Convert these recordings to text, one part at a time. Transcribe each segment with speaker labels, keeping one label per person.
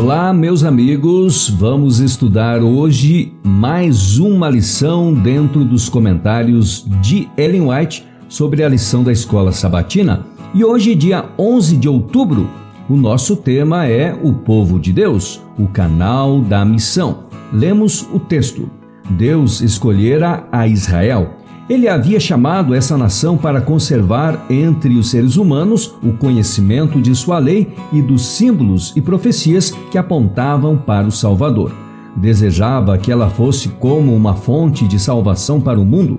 Speaker 1: Olá, meus amigos. Vamos estudar hoje mais uma lição dentro dos comentários de Ellen White sobre a lição da escola sabatina. E hoje, dia 11 de outubro, o nosso tema é o povo de Deus, o canal da missão. Lemos o texto. Deus escolhera a Israel ele havia chamado essa nação para conservar entre os seres humanos o conhecimento de sua lei e dos símbolos e profecias que apontavam para o Salvador. Desejava que ela fosse como uma fonte de salvação para o mundo.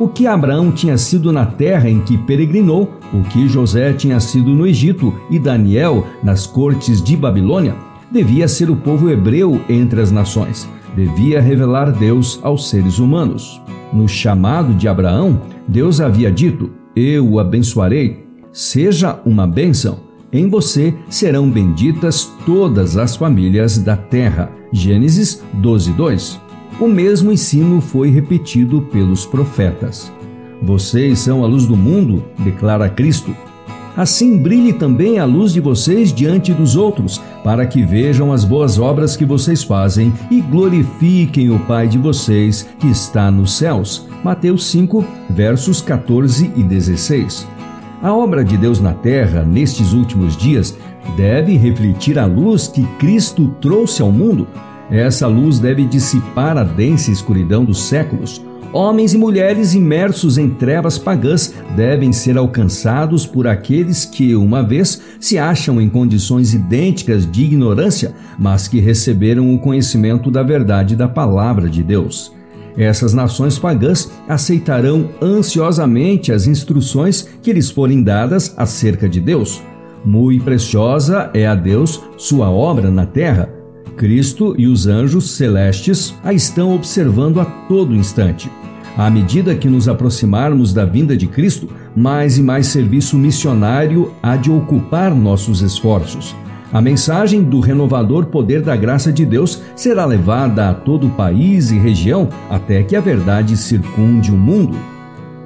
Speaker 1: O que Abraão tinha sido na terra em que peregrinou, o que José tinha sido no Egito e Daniel nas cortes de Babilônia, devia ser o povo hebreu entre as nações. Devia revelar Deus aos seres humanos. No chamado de Abraão, Deus havia dito: Eu o abençoarei, seja uma bênção. Em você serão benditas todas as famílias da terra. Gênesis 12, 2. O mesmo ensino foi repetido pelos profetas. Vocês são a luz do mundo, declara Cristo assim brilhe também a luz de vocês diante dos outros, para que vejam as boas obras que vocês fazem e glorifiquem o Pai de vocês que está nos céus. Mateus 5, versos 14 e 16. A obra de Deus na terra, nestes últimos dias, deve refletir a luz que Cristo trouxe ao mundo. Essa luz deve dissipar a densa escuridão dos séculos Homens e mulheres imersos em trevas pagãs devem ser alcançados por aqueles que, uma vez, se acham em condições idênticas de ignorância, mas que receberam o conhecimento da verdade da palavra de Deus. Essas nações pagãs aceitarão ansiosamente as instruções que lhes forem dadas acerca de Deus. Muito preciosa é a Deus sua obra na terra Cristo e os anjos celestes a estão observando a todo instante. À medida que nos aproximarmos da vinda de Cristo, mais e mais serviço missionário há de ocupar nossos esforços. A mensagem do renovador poder da graça de Deus será levada a todo o país e região até que a verdade circunde o mundo.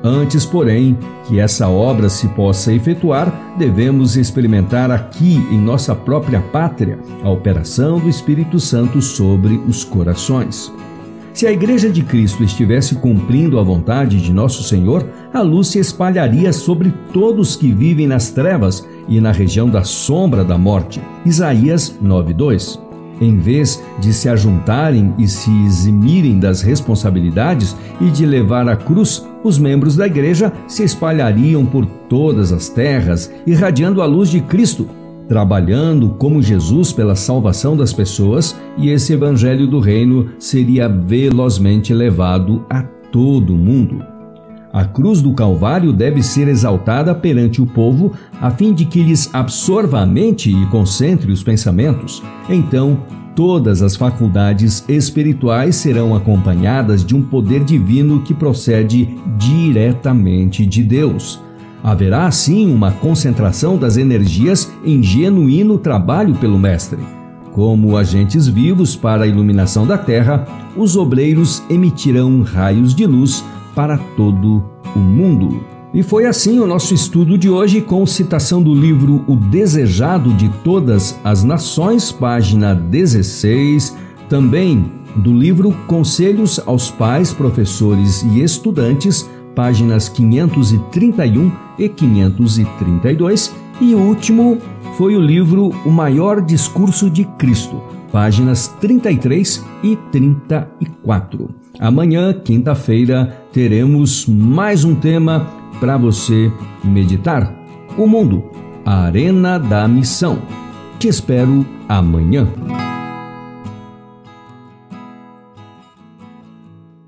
Speaker 1: Antes, porém, que essa obra se possa efetuar, devemos experimentar aqui, em nossa própria pátria, a operação do Espírito Santo sobre os corações. Se a Igreja de Cristo estivesse cumprindo a vontade de nosso Senhor, a luz se espalharia sobre todos que vivem nas trevas e na região da sombra da morte. Isaías 9:2 em vez de se ajuntarem e se eximirem das responsabilidades e de levar a cruz, os membros da igreja se espalhariam por todas as terras, irradiando a luz de Cristo, trabalhando como Jesus pela salvação das pessoas, e esse evangelho do reino seria velozmente levado a todo o mundo. A cruz do Calvário deve ser exaltada perante o povo, a fim de que lhes absorva a mente e concentre os pensamentos. Então, todas as faculdades espirituais serão acompanhadas de um poder divino que procede diretamente de Deus. Haverá assim uma concentração das energias em genuíno trabalho pelo Mestre. Como agentes vivos para a iluminação da terra, os obreiros emitirão raios de luz para todo o mundo. E foi assim o nosso estudo de hoje, com citação do livro O Desejado de Todas as Nações, página 16, também do livro Conselhos aos Pais, Professores e Estudantes, páginas 531 e 532, e o último foi o livro O Maior Discurso de Cristo, páginas 33 e 34. Amanhã, quinta-feira, teremos mais um tema para você meditar. O mundo, a arena da missão. Te espero amanhã.